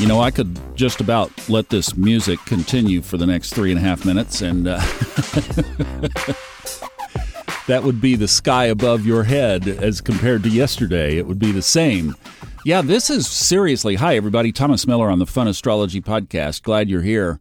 You know, I could just about let this music continue for the next three and a half minutes, and uh, that would be the sky above your head as compared to yesterday. It would be the same. Yeah, this is seriously. Hi, everybody. Thomas Miller on the Fun Astrology Podcast. Glad you're here.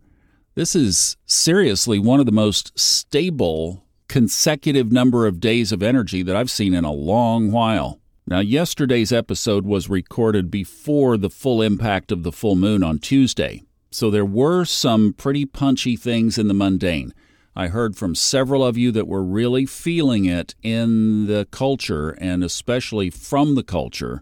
This is seriously one of the most stable consecutive number of days of energy that I've seen in a long while. Now, yesterday's episode was recorded before the full impact of the full moon on Tuesday, so there were some pretty punchy things in the mundane. I heard from several of you that were really feeling it in the culture and especially from the culture.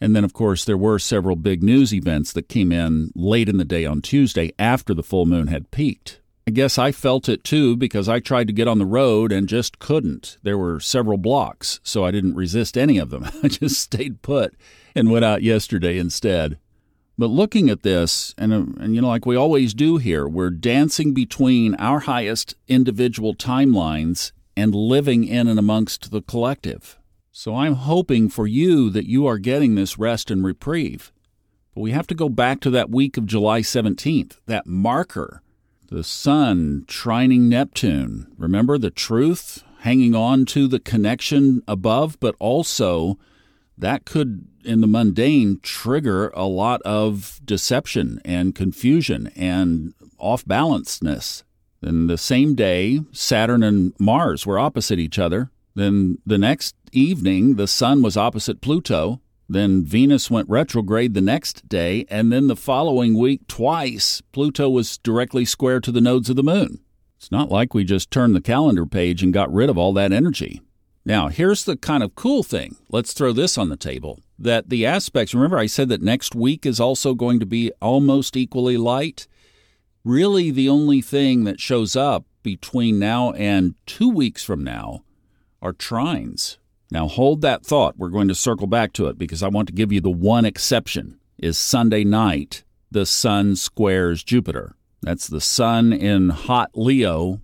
And then, of course, there were several big news events that came in late in the day on Tuesday after the full moon had peaked. I guess I felt it too because I tried to get on the road and just couldn't. There were several blocks, so I didn't resist any of them. I just stayed put and went out yesterday instead. But looking at this, and, uh, and you know, like we always do here, we're dancing between our highest individual timelines and living in and amongst the collective. So I'm hoping for you that you are getting this rest and reprieve. But we have to go back to that week of July 17th, that marker the sun trining Neptune. Remember the truth hanging on to the connection above, but also that could, in the mundane, trigger a lot of deception and confusion and off balanceness. Then the same day, Saturn and Mars were opposite each other. Then the next evening, the sun was opposite Pluto. Then Venus went retrograde the next day, and then the following week, twice, Pluto was directly square to the nodes of the moon. It's not like we just turned the calendar page and got rid of all that energy. Now, here's the kind of cool thing. Let's throw this on the table that the aspects, remember, I said that next week is also going to be almost equally light? Really, the only thing that shows up between now and two weeks from now are trines. Now hold that thought. We're going to circle back to it because I want to give you the one exception is Sunday night the sun squares Jupiter. That's the sun in hot Leo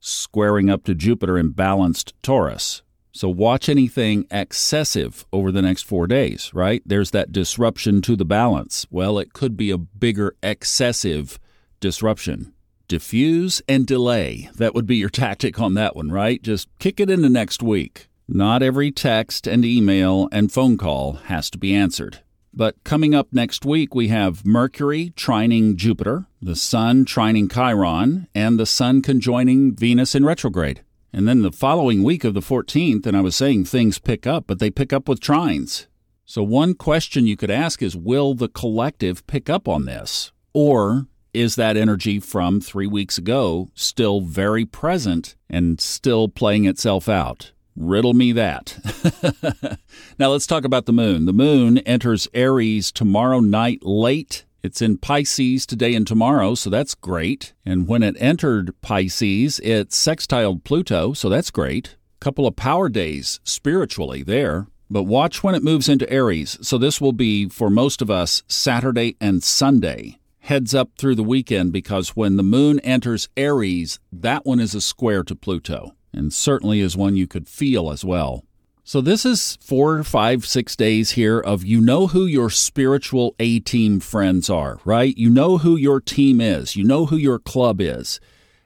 squaring up to Jupiter in balanced Taurus. So watch anything excessive over the next 4 days, right? There's that disruption to the balance. Well, it could be a bigger excessive disruption. Diffuse and delay. That would be your tactic on that one, right? Just kick it into next week. Not every text and email and phone call has to be answered. But coming up next week, we have Mercury trining Jupiter, the Sun trining Chiron, and the Sun conjoining Venus in retrograde. And then the following week of the 14th, and I was saying things pick up, but they pick up with trines. So, one question you could ask is Will the collective pick up on this? Or is that energy from three weeks ago still very present and still playing itself out? Riddle me that. now let's talk about the moon. The moon enters Aries tomorrow night late. It's in Pisces today and tomorrow, so that's great. And when it entered Pisces, it sextiled Pluto, so that's great. Couple of power days spiritually there. But watch when it moves into Aries. So this will be for most of us Saturday and Sunday. Heads up through the weekend because when the moon enters Aries, that one is a square to Pluto and certainly is one you could feel as well. So, this is four, five, six days here of you know who your spiritual A team friends are, right? You know who your team is, you know who your club is.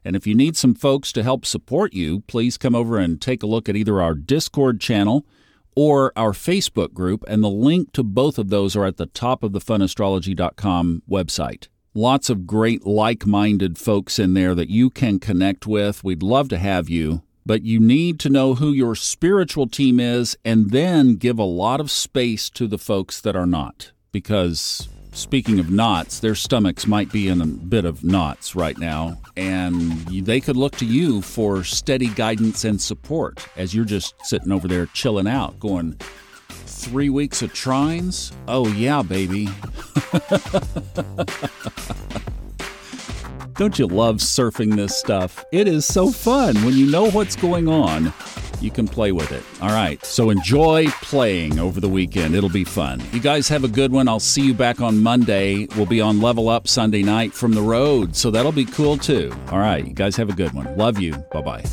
And if you need some folks to help support you, please come over and take a look at either our Discord channel or our Facebook group, and the link to both of those are at the top of the funastrology.com website. Lots of great like minded folks in there that you can connect with. We'd love to have you but you need to know who your spiritual team is and then give a lot of space to the folks that are not. Because speaking of knots, their stomachs might be in a bit of knots right now, and they could look to you for steady guidance and support as you're just sitting over there chilling out, going, Three weeks of trines? Oh, yeah, baby. Don't you love surfing this stuff? It is so fun. When you know what's going on, you can play with it. All right. So enjoy playing over the weekend. It'll be fun. You guys have a good one. I'll see you back on Monday. We'll be on Level Up Sunday night from the road. So that'll be cool too. All right. You guys have a good one. Love you. Bye bye.